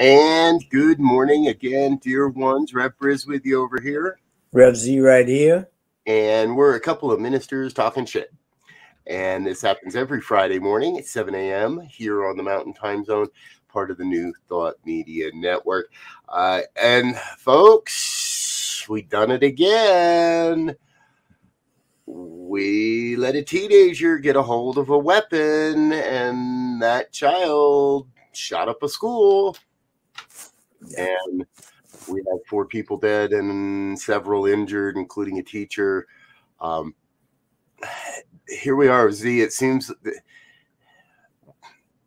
And good morning again, dear ones. Rev Briz with you over here. Rev Z right here. And we're a couple of ministers talking shit. And this happens every Friday morning at 7 a.m. here on the Mountain Time Zone, part of the New Thought Media Network. Uh, and folks, we done it again. We let a teenager get a hold of a weapon, and that child shot up a school and we had four people dead and several injured, including a teacher. Um, here we are, Z. It seems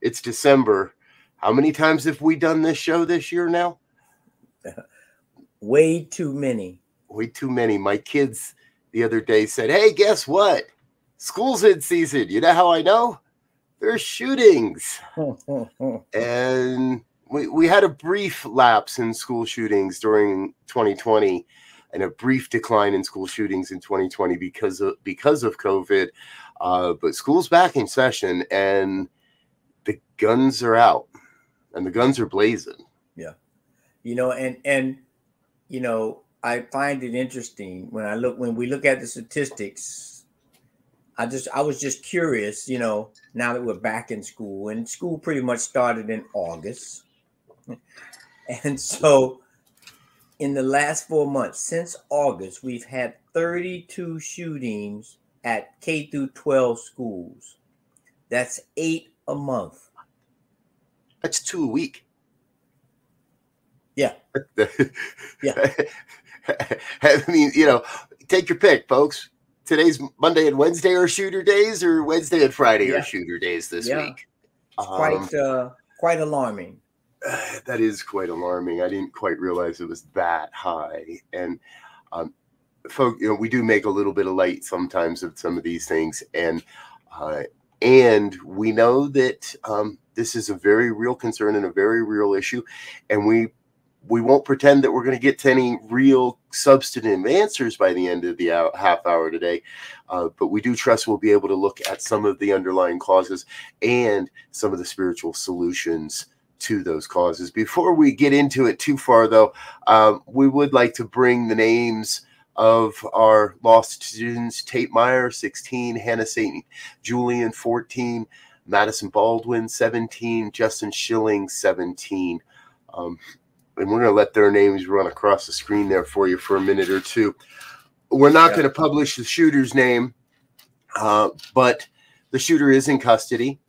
it's December. How many times have we done this show this year now? Way too many. Way too many. My kids the other day said, Hey, guess what? School's in season. You know how I know? There's shootings. and we, we had a brief lapse in school shootings during 2020 and a brief decline in school shootings in 2020 because of because of COVID. Uh, but school's back in session and the guns are out and the guns are blazing. Yeah. You know, and and you know, I find it interesting when I look when we look at the statistics. I just I was just curious, you know, now that we're back in school and school pretty much started in August. And so, in the last four months, since August, we've had 32 shootings at K through 12 schools. That's eight a month. That's two a week. Yeah. yeah. I mean, you know, take your pick, folks. Today's Monday and Wednesday are shooter days, or Wednesday and Friday yeah. are shooter days this yeah. week. It's um, quite uh, quite alarming. that is quite alarming. I didn't quite realize it was that high. And um, folk, you know, we do make a little bit of light sometimes of some of these things, and uh, and we know that um, this is a very real concern and a very real issue, and we we won't pretend that we're going to get to any real substantive answers by the end of the hour, half hour today, uh, but we do trust we'll be able to look at some of the underlying causes and some of the spiritual solutions to those causes. Before we get into it too far, though, um, we would like to bring the names of our lost students Tate Myre, 16, Hana St. Julian, 14, Madisyn Baldwin, 17, Justin Shilling, 17. Um, and we're going to let their names run across the screen there for you for a minute or two. We're not yeah. going to publish the shooter's name, uh, but the shooter is in custody.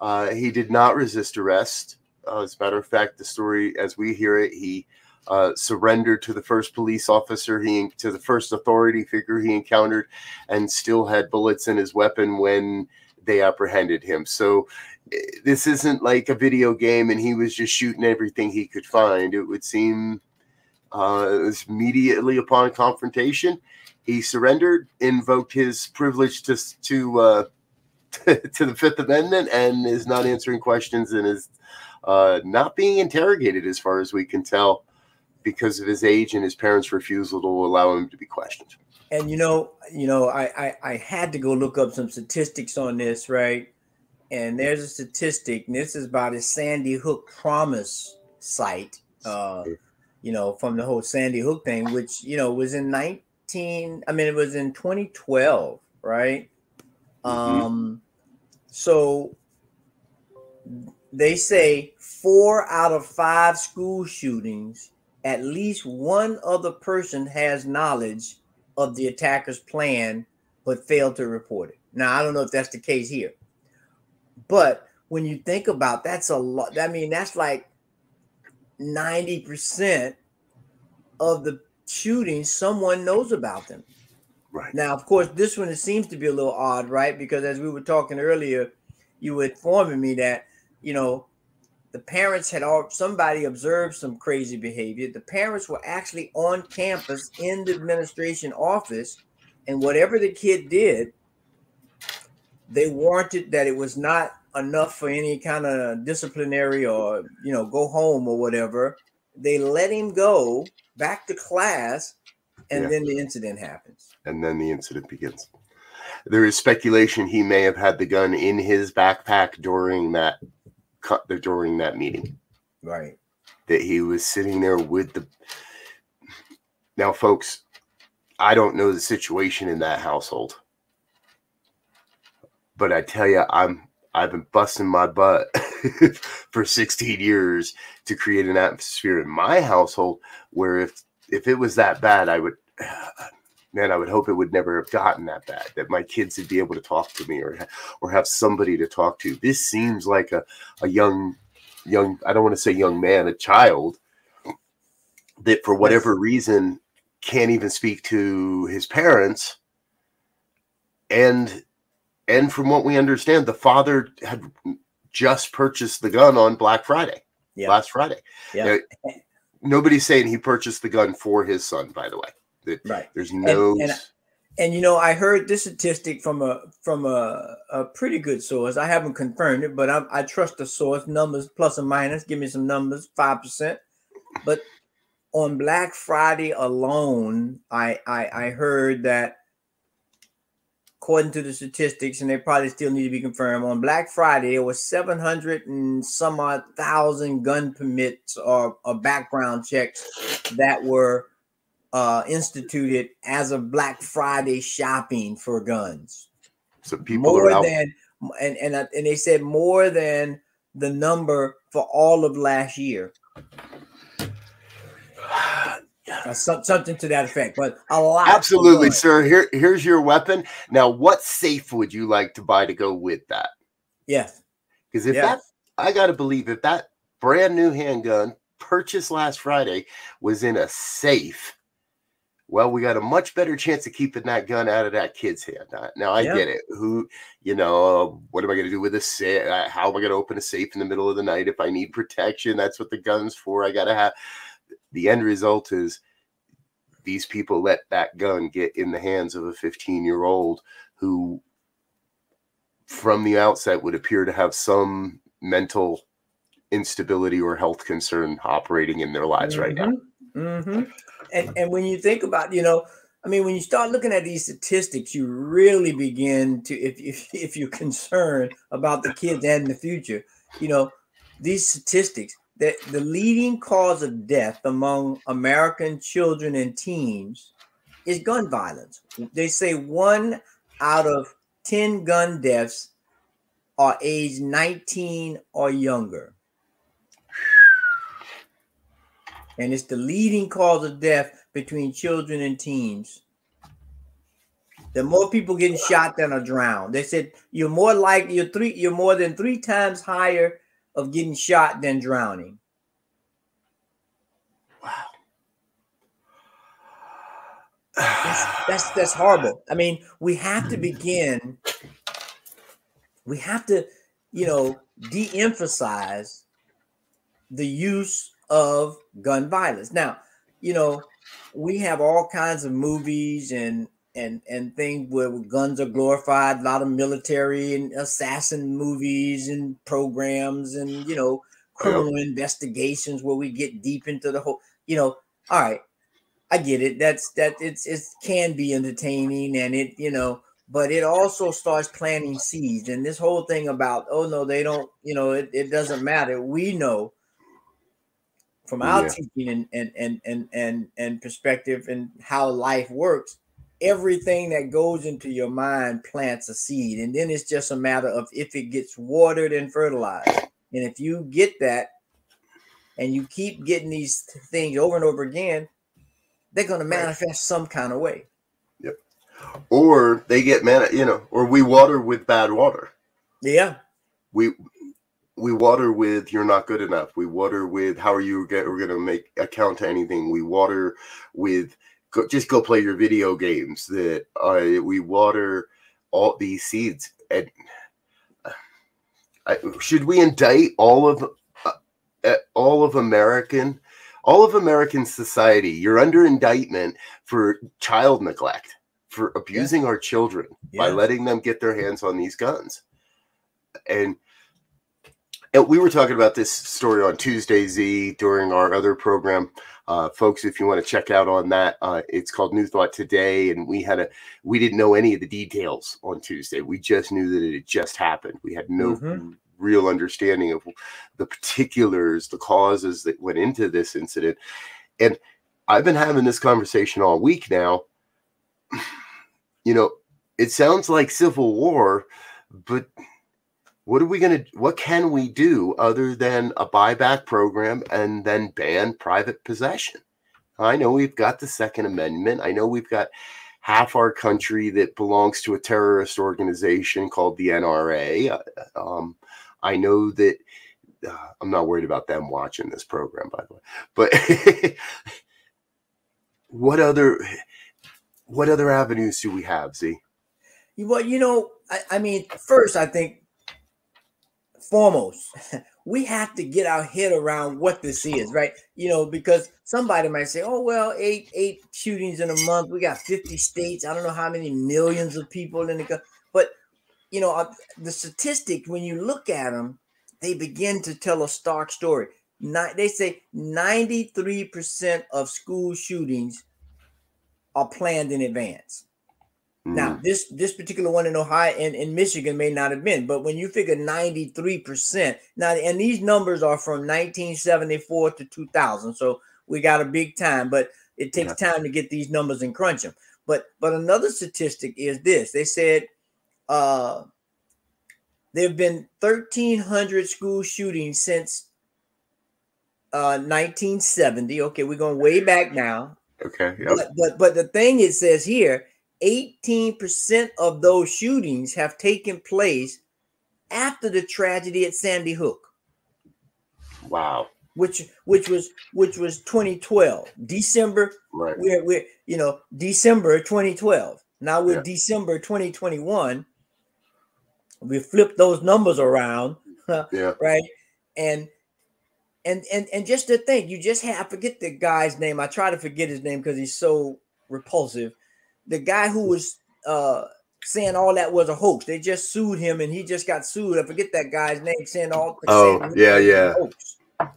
Uh, he did not resist arrest. Uh, as a matter of fact, the story, as we hear it, he uh, surrendered to the first police officer, he to the first authority figure he encountered, and still had bullets in his weapon when they apprehended him. So eh, this isn't like a video game, and he was just shooting everything he could find. It would seem uh, it was immediately upon confrontation, he surrendered, invoked his privilege to to to the Fifth Amendment, and is not answering questions and is uh, not being interrogated, as far as we can tell, because of his age and his parents' refusal to allow him to be questioned. And you know, you know, I, I, I had to go look up some statistics on this, right? And there's a statistic, and this is about the Sandy Hook Promise site, uh, you know, from the whole Sandy Hook thing, which you know was in 19 I mean it was in 2012, right? Mhm. Um so they say 4 out of 5 school shootings at least one other person has knowledge of the attacker's plan but failed to report it. Now, I don't know if that's the case here. But when you think about that's a lot. I mean, that's like 90% of the shootings, someone knows about them. Right. Now, of course, this one it seems to be a little odd, right? Because as we were talking earlier, you were informing me that you know the parents had all somebody observed some crazy behavior. The parents were actually on campus in the administration office, and whatever the kid did, they warranted that it was not enough for any kind of disciplinary or you know go home or whatever. They let him go back to class, and Yeah. then the incident happens. And then the incident begins. There is speculation he may have had the gun in his backpack during that cut during that meeting. Right. That he was sitting there with the. Now, folks, I don't know the situation in that household, but I tell you, I'm I've been busting my butt for 16 years to create an atmosphere in my household where if if it was that bad, I would man, I would hope it would never have gotten that bad. That my kids would be able to talk to me or or have somebody to talk to. This seems like a a young young I don't want to say young man, a child that for whatever reason can't even speak to his parents and and from what we understand the father had just purchased the gun on black friday Yeah. last friday Yeah. Nobody's saying he purchased the gun for his son by the way Right. there's no and And you know, I heard this statistic from a from a, a pretty good source. I haven't confirmed it, but I, I trust the source. Numbers plus or minus. Give me some numbers. Five percent. But on Black Friday alone, I, I I heard that according to the statistics, and they probably still need to be confirmed. On Black Friday, there was seven hundred and some odd thousand gun permits or, or background checks that were uh, instituted as of Black Friday shopping for guns. so people more are out than and and uh, and they said more than the number for all of last year. Uh, some, something to that effect, but a lot. absolutely sir here here's your weapon now what safe would you like to buy to go with that Yes. because if yes. that I got to believe if that brand new handgun purchased last Friday was in a safe, well, we got a much better chance of keeping that gun out of that kid's hand. Now, I Yeah. get it. Who, you know, what am I going to do with a safe? How am I going to open a safe in the middle of the night if I need protection? That's what the gun's for. I got to have. The end result is these people let that gun get in the hands of a 15 year old who from the outset would appear to have some mental instability or health concern operating in their lives right now. hmm And and when you think about, you know, I mean, when you start looking at these statistics, you really begin to, if if, if you're concerned about the kids and the future, you know, these statistics that the leading cause of death among American children and teens is gun violence. They say one out of 10 gun deaths are age 19 or younger. And it's the leading cause of death between children and teens. Are more people getting shot than are drowned. They said you're more like you're three, you're more than three times higher of getting shot than drowning. That's, that's that's horrible. I mean, we have to begin. We have to, you know, de-emphasize the use of gun violence. Now, you know, we have all kinds of movies and and and things where guns are glorified. A lot of military and assassin movies and programs, and you know, criminal investigations where we get deep into the whole. You know, all right, I get it. That's that. It's it can be entertaining, and it you know, but it also starts planting seeds. And this whole thing about oh no, they don't. You know, it, it doesn't matter. We know from our Yeah. teaching and and and and and and perspective and how life works everything that goes into your mind plants a seed and then it's just a matter of if it gets watered and fertilized and if you get that and you keep getting these things over and over again they're going to manifest some kind of way Yep. Or they get man, you know, or we water with bad water. yeah We we water with you're not good enough. We water with how are you get we're gonna make account to anything. We water with go, just go play your video games. That uh, we water all these seeds. And uh, I, should we indict all of uh, uh, all of American all of American society? You're under indictment for child neglect, for abusing our children by letting them get their hands on these guns. And we were talking about this story on Tuesday Z during our other program. Uh, folks, if you want to check out on that, uh, it's called New Thought Today, and we had a we didn't know any of the details on Tuesday. We just knew that it had just happened. We had no Mhm. real understanding of the particulars, the causes that went into this incident. And I've been having this conversation all week now. You know, it sounds like civil war, but what are we going to what can we do other than a buyback program and then ban private possession? I know we've got the second amendment. I know we've got half our country that belongs to a terrorist organization called the nra Uh, um, i know that uh, i'm not worried about them watching this program by the way. But what other what other avenues do we have z? Well, you know, I, I mean, first, I think foremost, we have to get our head around what this is, right? You know, because somebody might say, "Oh, well, eight eight shootings in a month. We got fifty states. I don't know how many millions of people in the country." But you know, the statistics when you look at them, they begin to tell a stark story. Ni- they say ninety three percent of school shootings are planned in advance. Now, this this particular one in Ohio and in Michigan may not have been, but when you figure 93%, now and these numbers are from 1974 to 2000. So we got a big time, but it takes time to get these numbers and crunch them. But but another statistic is this. They said uh there have been 1300 school shootings since uh 1970. Okay, we're going way back now. okay yep. But, but but the thing it says here, 18% of those shootings have taken place after the tragedy at Sandy Hook, wow which which was which was 2012. December, right we're we're you know, December 2012. Now we're Yeah. December 2021. We flipped those numbers around, yeah right? And and and and just to think, you just have I forget the guy's name. I try to forget his name because he's so repulsive. The guy who was uh saying all that was a hoax. They just sued him and he just got sued. I forget that guy's name saying all Oh, saying yeah, it was a yeah.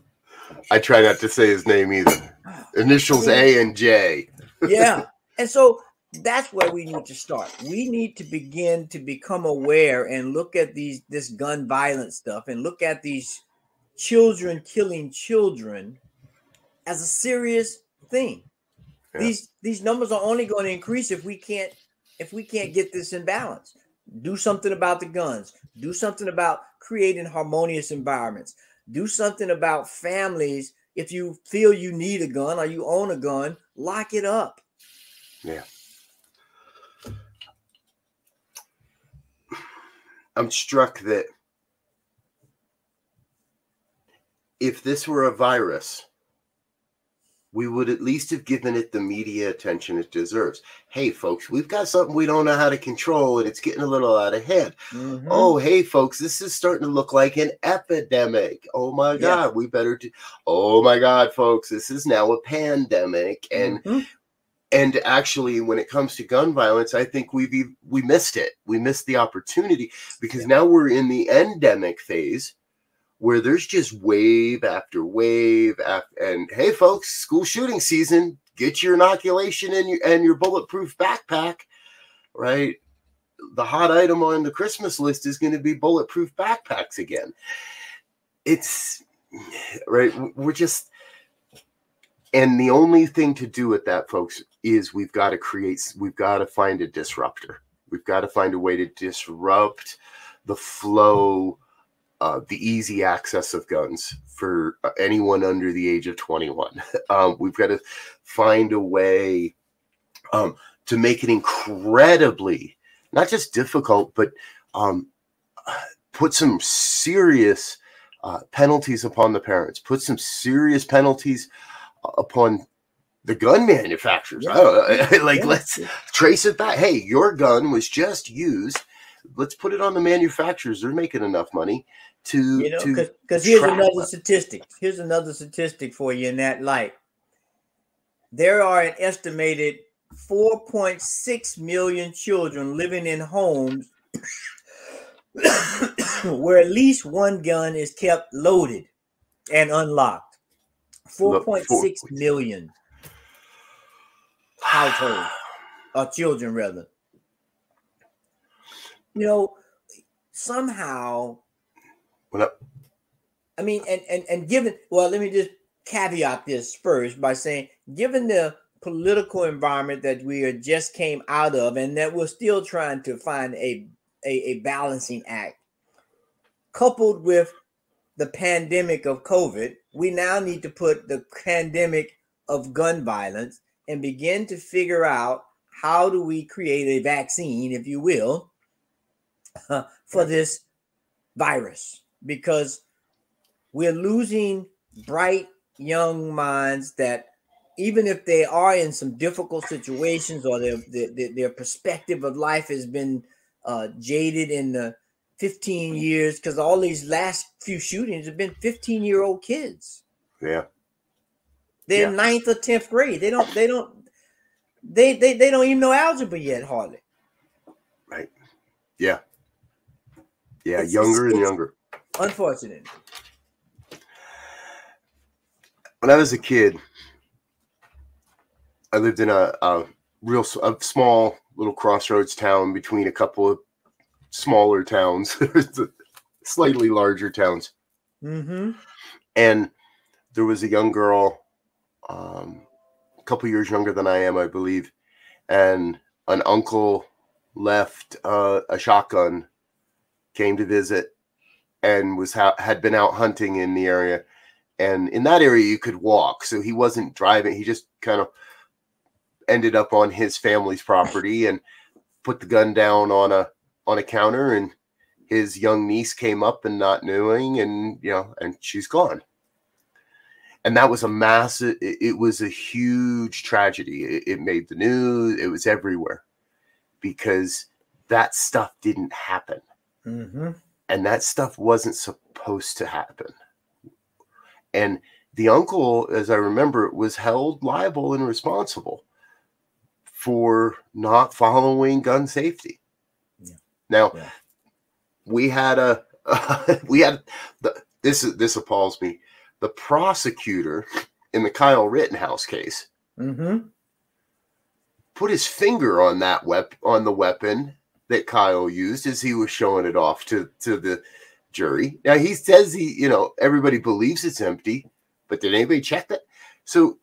I try not to say his name either. Initials A and J. yeah. And so that's where we need to start. We need to begin to become aware and look at these this gun violence stuff and look at these children killing children as a serious thing. Yeah. These these numbers are only going to increase if we can't if we can't get this in balance. Do something about the guns. Do something about creating harmonious environments. Do something about families. If you feel you need a gun or you own a gun, lock it up. Yeah. I'm struck that if this were a virus, we would at least have given it the media attention it deserves. Hey, folks, we've got something we don't know how to control and it's getting a little out of hand. Mhm. Oh, hey, folks, this is starting to look like an epidemic. Oh my Yeah. God, we better do. Oh my God, folks, this is now a pandemic. And Mhm. and actually, when it comes to gun violence, I think we've e- we missed it. We missed the opportunity because now we're in the endemic phase where there's just wave after wave after, and hey, folks, school shooting season. Get your inoculation and your and your bulletproof backpack, right? the hot item on the Christmas list is going to be bulletproof backpacks again. It's right. We're just and the only thing to do with that, folks, is we've got to create, we've got to find a disruptor. We've got to find a way to disrupt the flow, uh, the easy access of guns for uh, anyone under the age of 21. Um, we've got to find a way um, to make it incredibly, not just difficult, but um, put some serious uh, penalties upon the parents, put some serious penalties upon the gun manufacturers. Yeah. like, yeah. let's trace it back. Hey, your gun was just used. Let's put it on the manufacturers. They're making enough money to you know because here's another statistic. Here's another statistic for you in that light. There are an estimated 4.6 million children living in homes where at least one gun is kept loaded and unlocked. 4.6 million households or children rather. You know, somehow what up? I mean, and and and given well, let me just caveat this first by saying, given the political environment that we are just came out of, and that we're still trying to find a a, a balancing act, coupled with the pandemic of COVID, we now need to put the pandemic of gun violence and begin to figure out how do we create a vaccine, if you will, uh, for this virus because we're losing bright young minds that even if they are in some difficult situations or their their, their perspective of life has been uh, jaded in the 15 years because all these last few shootings have been 15 year old kids. Yeah. They're yeah. ninth or 10th grade. They don't they don't they, they they don't even know algebra yet hardly. Right. Yeah yeah it's, younger it's, and younger unfortunate when i was a kid i lived in a, a real a small little crossroads town between a couple of smaller towns, slightly larger towns. Mm-hmm. And there was a young girl, um, a couple years younger than I am, I believe, and an uncle left uh, a shotgun, came to visit, and was ha- had been out hunting in the area. And in that area, you could walk, so he wasn't driving. He just kind of ended up on his family's property and put the gun down on a on a counter. And his young niece came up and not knowing and you know and she's gone. And that was a massive it, it was a huge tragedy. It, it, made the news. It was everywhere because that stuff didn't happen mm-hmm. and that stuff wasn't supposed to happen and the uncle as i remember was held liable and responsible for not following gun safety now, yeah. we had a uh, we had the, this this appalls me. The prosecutor in the Kyle Rittenhouse case mm-hmm. put his finger on that wep- on the weapon that Kyle used as he was showing it off to to the jury. Now he says he, you know, everybody believes it's empty, but did anybody check that? So,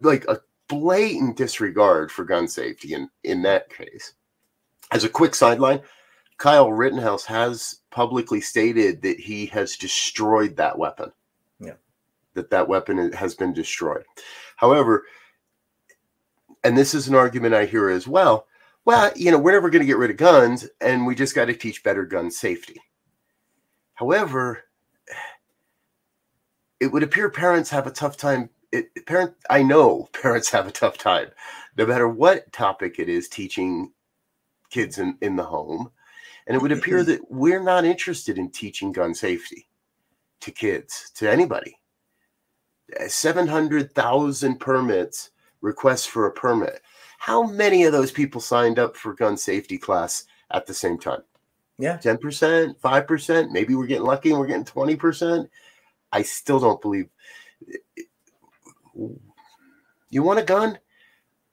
like a blatant disregard for gun safety in in that case. As a quick sideline, Kyle Rittenhouse has publicly stated that he has destroyed that weapon. Yeah. That that weapon has been destroyed. However, and this is an argument I hear as well. Well, you know, we're never going to get rid of guns, and we just got to teach better gun safety. However, it would appear parents have a tough time. It, parent, I know parents have a tough time, no matter what topic it is, teaching kids in, in the home and it would appear that we're not interested in teaching gun safety to kids, to anybody. 700,000 permits, requests for a permit. How many of those people signed up for gun safety class at the same time? Yeah. 10%, 5%, maybe we're getting lucky and we're getting 20%. I still don't believe you want a gun?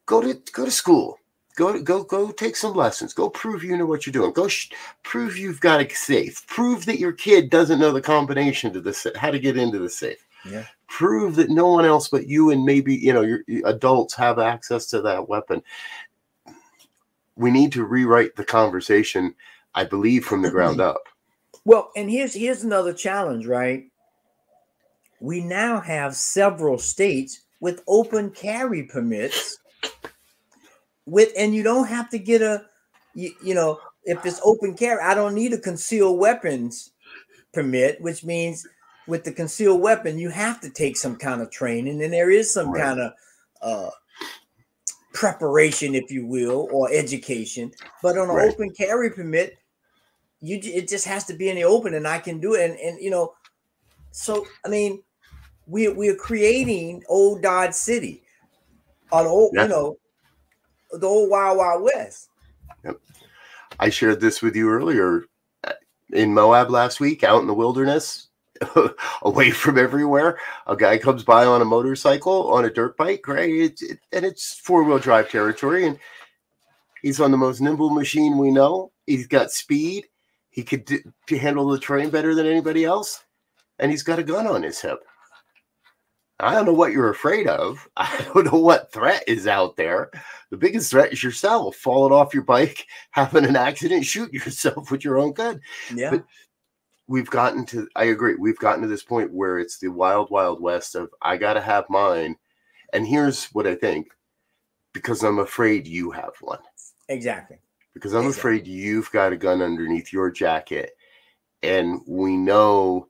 Go to go to school. Go go go take some lessons. Go prove you know what you're doing. Go sh- prove you've got a safe. Prove that your kid doesn't know the combination to the how to get into the safe. Yeah. Prove that no one else but you and maybe you know your adults have access to that weapon. We need to rewrite the conversation i believe from the ground up. Well and here's here's another challenge right? We now have several states with open carry permits with and you don't have to get a you, you know if it's open carry i don't need a concealed weapons permit which means with the concealed weapon, you have to take some kind of training, and there is some right. kind of uh, preparation, if you will, or education. But on an right. open carry permit, you it just has to be in the open, and I can do it. And and you know, so I mean, we we are creating old Dodge City, on old yeah. you know, the old Wild Wild West. Yep. I shared this with you earlier uh, in Moab last week, out in the wilderness away from everywhere. A guy comes by on a motorcycle, on a dirt bike, right? It, it, and it's four wheel drive territory. And he's on the most nimble machine we know. He's got speed. He could d- handle the terrain better than anybody else. And he's got a gun on his hip. I don't know what you're afraid of. I don't know what threat is out there. The biggest threat is yourself falling off your bike, having an accident, shoot yourself with your own gun. Yeah. But we've gotten to i agree we've gotten to this point where it's the wild wild west of i gotta have mine and here's what i think because i'm afraid you have one. Exactly. Because i'm exactly. afraid you've got a gun underneath your jacket and we know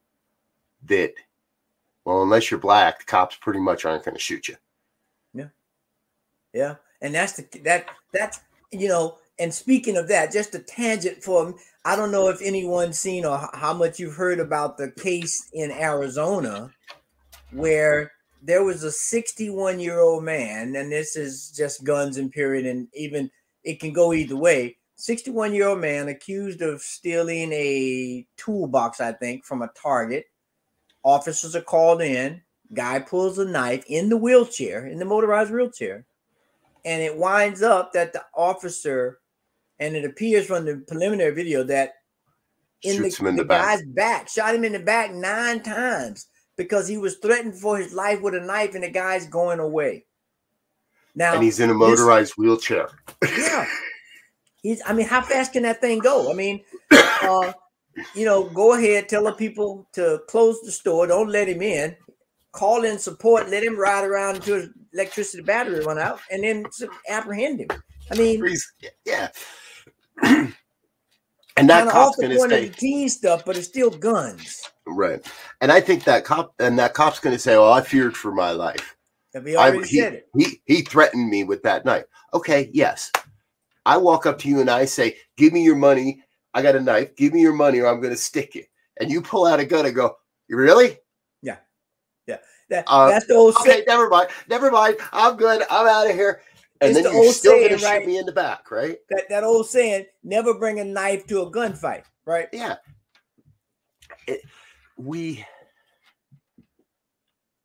that well unless you're black the cops pretty much aren't going to shoot you. Yeah. Yeah and that's the that that's you know and speaking of that just a tangent for I don't know if anyone's seen or how much you've heard about the case in Arizona where there was a 61 year old man, and this is just guns and period, and even it can go either way. 61 year old man accused of stealing a toolbox, I think, from a Target. Officers are called in. Guy pulls a knife in the wheelchair, in the motorized wheelchair, and it winds up that the officer and it appears from the preliminary video that in Shoots the, in the, the guy's back, shot him in the back nine times because he was threatened for his life with a knife, and the guy's going away. Now, and he's in a motorized wheelchair. yeah, he's. I mean, how fast can that thing go? I mean, uh, you know, go ahead, tell the people to close the store, don't let him in, call in support, let him ride around until his electricity battery run out, and then apprehend him. I mean, yeah. And that cop's going to say teen stuff, but it's still guns. Right. And I think that cop and that cop's going to say, "Oh, I feared for my life." He already I, he, said it. He he threatened me with that knife. Okay, yes. I walk up to you and I say, "Give me your money. I got a knife. Give me your money, or I'm going to stick you." And you pull out a gun and go, "You really?" Yeah, yeah. That, uh, that's the old. Okay, never mind. Never mind. I'm good. I'm out of here and it's then the you're still saying, gonna right? shoot me in the back, right? That that old saying, never bring a knife to a gunfight, right? Yeah. It, we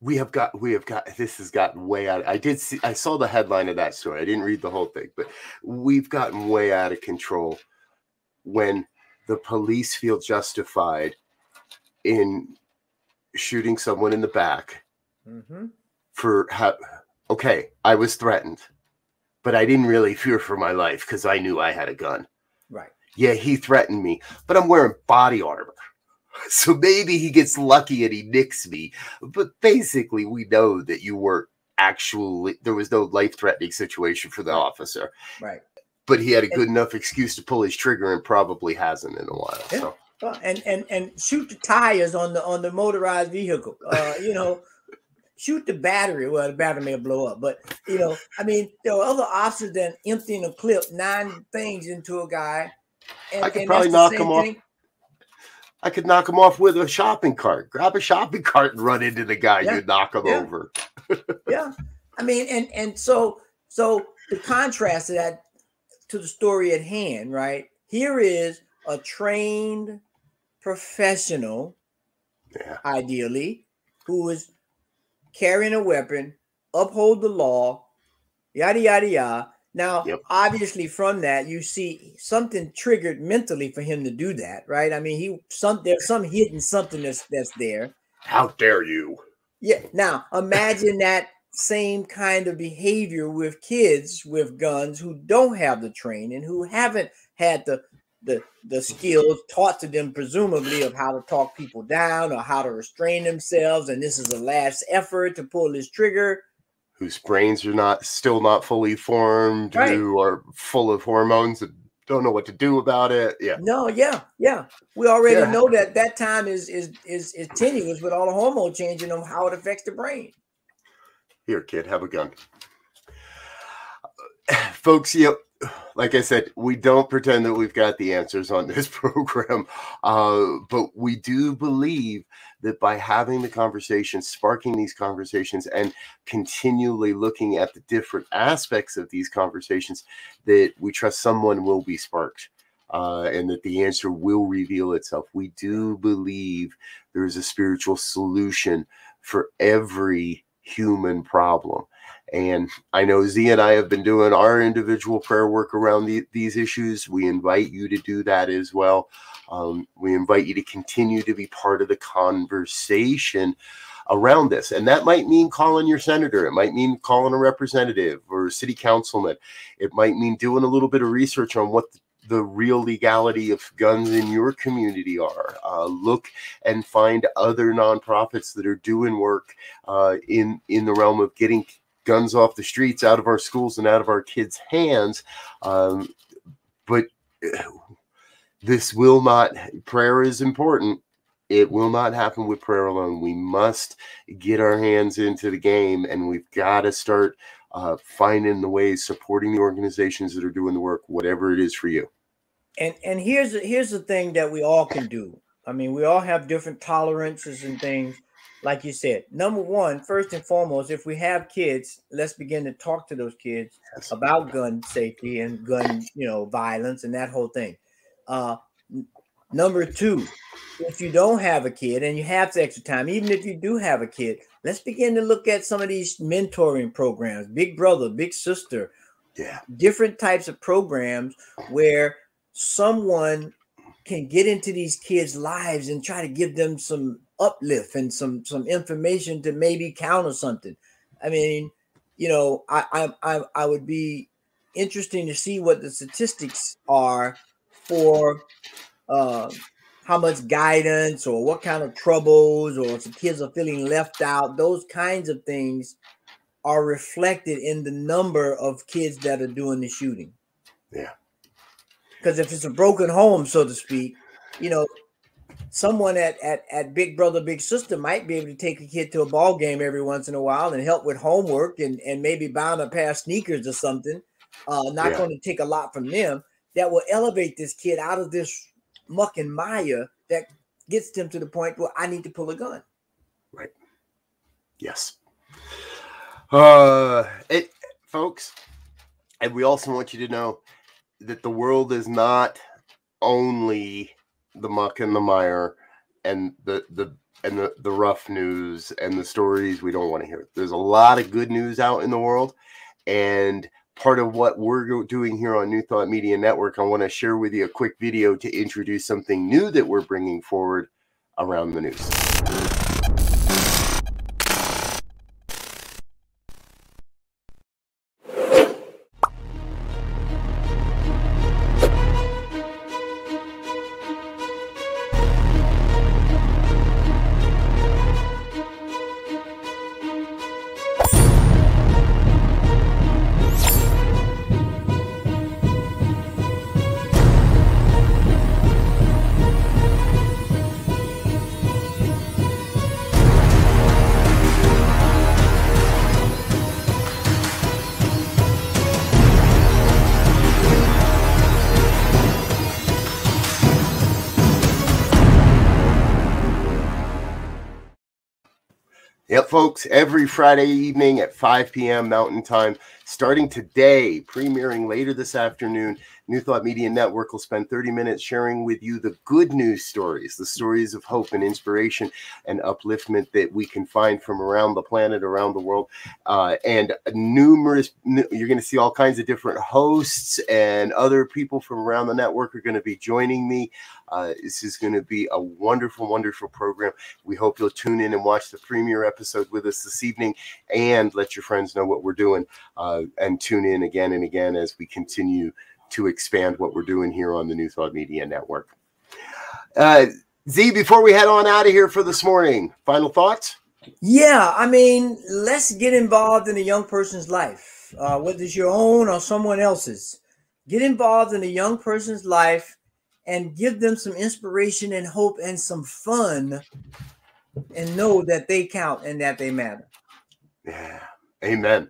we have got we have got this has gotten way out. I did see I saw the headline of that story. I didn't read the whole thing, but we've gotten way out of control when the police feel justified in shooting someone in the back mm-hmm. for ha- okay, I was threatened but I didn't really fear for my life because I knew I had a gun. Right. Yeah, he threatened me, but I'm wearing body armor. So maybe he gets lucky and he nicks me. But basically, we know that you weren't actually, there was no life threatening situation for the officer. Right. But he had a good enough excuse to pull his trigger and probably hasn't in a while. Yeah. So. Well, and and and shoot the tires on the on the motorized vehicle. Uh, you know, shoot the battery. Well, the battery may blow up, but you know, I mean, there are other officers than emptying a clip nine things into a guy. And, I could probably knock him off. I could knock him off with a shopping cart. Grab a shopping cart and run into the guy. Yeah. You'd knock him yeah. over. yeah, I mean, and and so so the contrast to that to the story at hand, right? Here is a trained professional, yeah. ideally, who is carrying a weapon, uphold the law, yada yada yada. Now, yep. obviously, from that you see something triggered mentally for him to do that, right? I mean, he some there's some hidden something that's that's there. How dare you? Yeah. Now imagine that same kind of behavior with kids with guns who don't have the training, who haven't had the the the skills taught to them presumably of how to talk people down or how to restrain themselves. And this is a last effort to pull this trigger. Whose brains are not still not fully formed right. who are full of hormones and don't know what to do about it. Yeah. No yeah yeah. We already yeah. know that that time is is is is tenuous with all the hormone changing on how it affects the brain. Here kid have a gun. Folks you know, like I said, we don't pretend that we've got the answers on this program, uh, but we do believe that by having the conversations, sparking these conversations, and continually looking at the different aspects of these conversations, that we trust someone will be sparked. Uh, and that the answer will reveal itself. We do believe there is a spiritual solution for every human problem. And I know Z and I have been doing our individual prayer work around the, these issues. We invite you to do that as well. Um, we invite you to continue to be part of the conversation around this. And that might mean calling your senator, it might mean calling a representative or a city councilman, it might mean doing a little bit of research on what the, real legality of guns in your community are. Uh, look and find other nonprofits that are doing work uh, in in the realm of getting guns off the streets, out of our schools, and out of our kids' hands. Um, but this will not, prayer is important. It will not happen with prayer alone. We must get our hands into the game and we've got to start uh, finding the ways, supporting the organizations that are doing the work, whatever it is for you. And and here's here's the thing that we all can do. I mean, we all have different tolerances and things like you said, number one, first and foremost, if we have kids, let's begin to talk to those kids about gun safety and gun, you know, violence and that whole thing. Uh, number two, if you don't have a kid and you have the extra time, even if you do have a kid, let's begin to look at some of these mentoring programs, big brother, big sister, yeah, different types of programs where someone can get into these kids' lives and try to give them some uplift and some some information to maybe counter something. I mean, you know, I I I, would be interesting to see what the statistics are for uh, how much guidance or what kind of troubles or if kids are feeling left out. Those kinds of things are reflected in the number of kids that are doing the shooting. Yeah. Because if it's a broken home, so to speak, you know, someone at, at at Big Brother Big Sister might be able to take a kid to a ball game every once in a while and help with homework and and maybe buy them a pair of sneakers or something. Uh, not yeah. going to take a lot from them. That will elevate this kid out of this muck and mire that gets them to the point where I need to pull a gun. Right. Yes. Uh, it, folks, and we also want you to know that the world is not only the muck and the mire and the the and the, the rough news and the stories we don't want to hear. There's a lot of good news out in the world. And part of what we're doing here on New Thought Media Network, I want to share with you a quick video to introduce something new that we're bringing forward around the news. Folks, every Friday evening at 5 p.m. Mountain Time, starting today, premiering later this afternoon. New Thought Media Network will spend 30 minutes sharing with you the good news stories, the stories of hope and inspiration and upliftment that we can find from around the planet, around the world. Uh, and numerous, you're going to see all kinds of different hosts and other people from around the network are going to be joining me Uh, this is going to be a wonderful, wonderful program. We hope you'll tune in and watch the premiere episode with us this evening and let your friends know what we're doing uh, and tune in again and again as we continue to expand what we're doing here on the New Thought Media Network. Uh, Z, before we head on out of here for this morning, final thoughts? Yeah, I mean, let's get involved in a young person's life, uh, whether it's your own or someone else's. Get involved in a young person's life and give them some inspiration and hope and some fun and know that they count and that they matter. Yeah. Amen.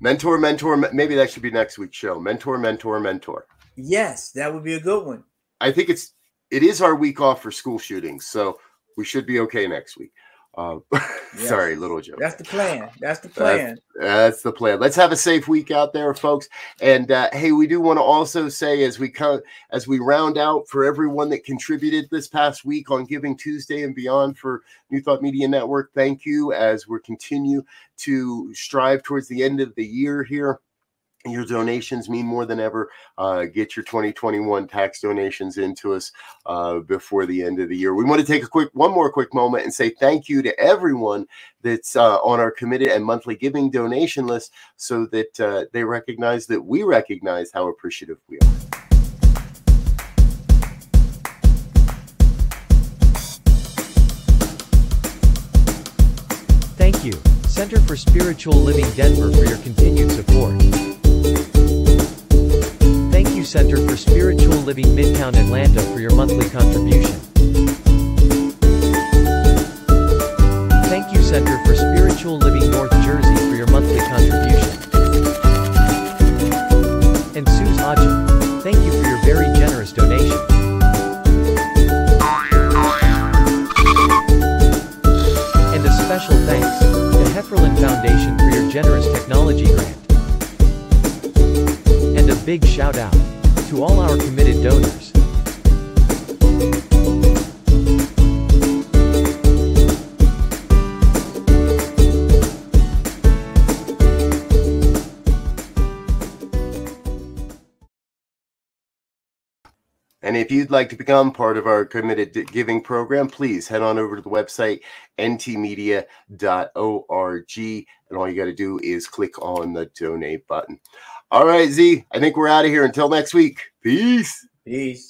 Mentor, mentor, maybe that should be next week's show. Mentor, mentor, mentor. Yes, that would be a good one. I think it's it is our week off for school shootings, so we should be okay next week. Uh, yes. Sorry, little joke. That's the plan. That's the plan. That's, that's, the plan. Let's have a safe week out there, folks. And uh, hey, we do want to also say as we come as we round out for everyone that contributed this past week on Giving Tuesday and beyond for New Thought Media Network. Thank you as we continue to strive towards the end of the year here your donations mean more than ever. Uh, get your 2021 tax donations into us uh, before the end of the year. We want to take a quick, one more quick moment and say thank you to everyone that's uh, on our committed and monthly giving donation list so that uh, they recognize that we recognize how appreciative we are. Thank you, Center for Spiritual Living Denver, for your continued support. Center for Spiritual Living Midtown Atlanta for your monthly contribution. Thank you Center for Spiritual Living North Jersey for your monthly contribution. And Suze Ajit, thank you for your very generous donation. And a special thanks to Hefferland Foundation for your generous technology grant. And a big shout out all our committed donors. And if you'd like to become part of our committed giving program, please head on over to the website ntmedia.org. And all you got to do is click on the donate button. All right, Z, I think we're out of here. Until next week. Peace. Peace.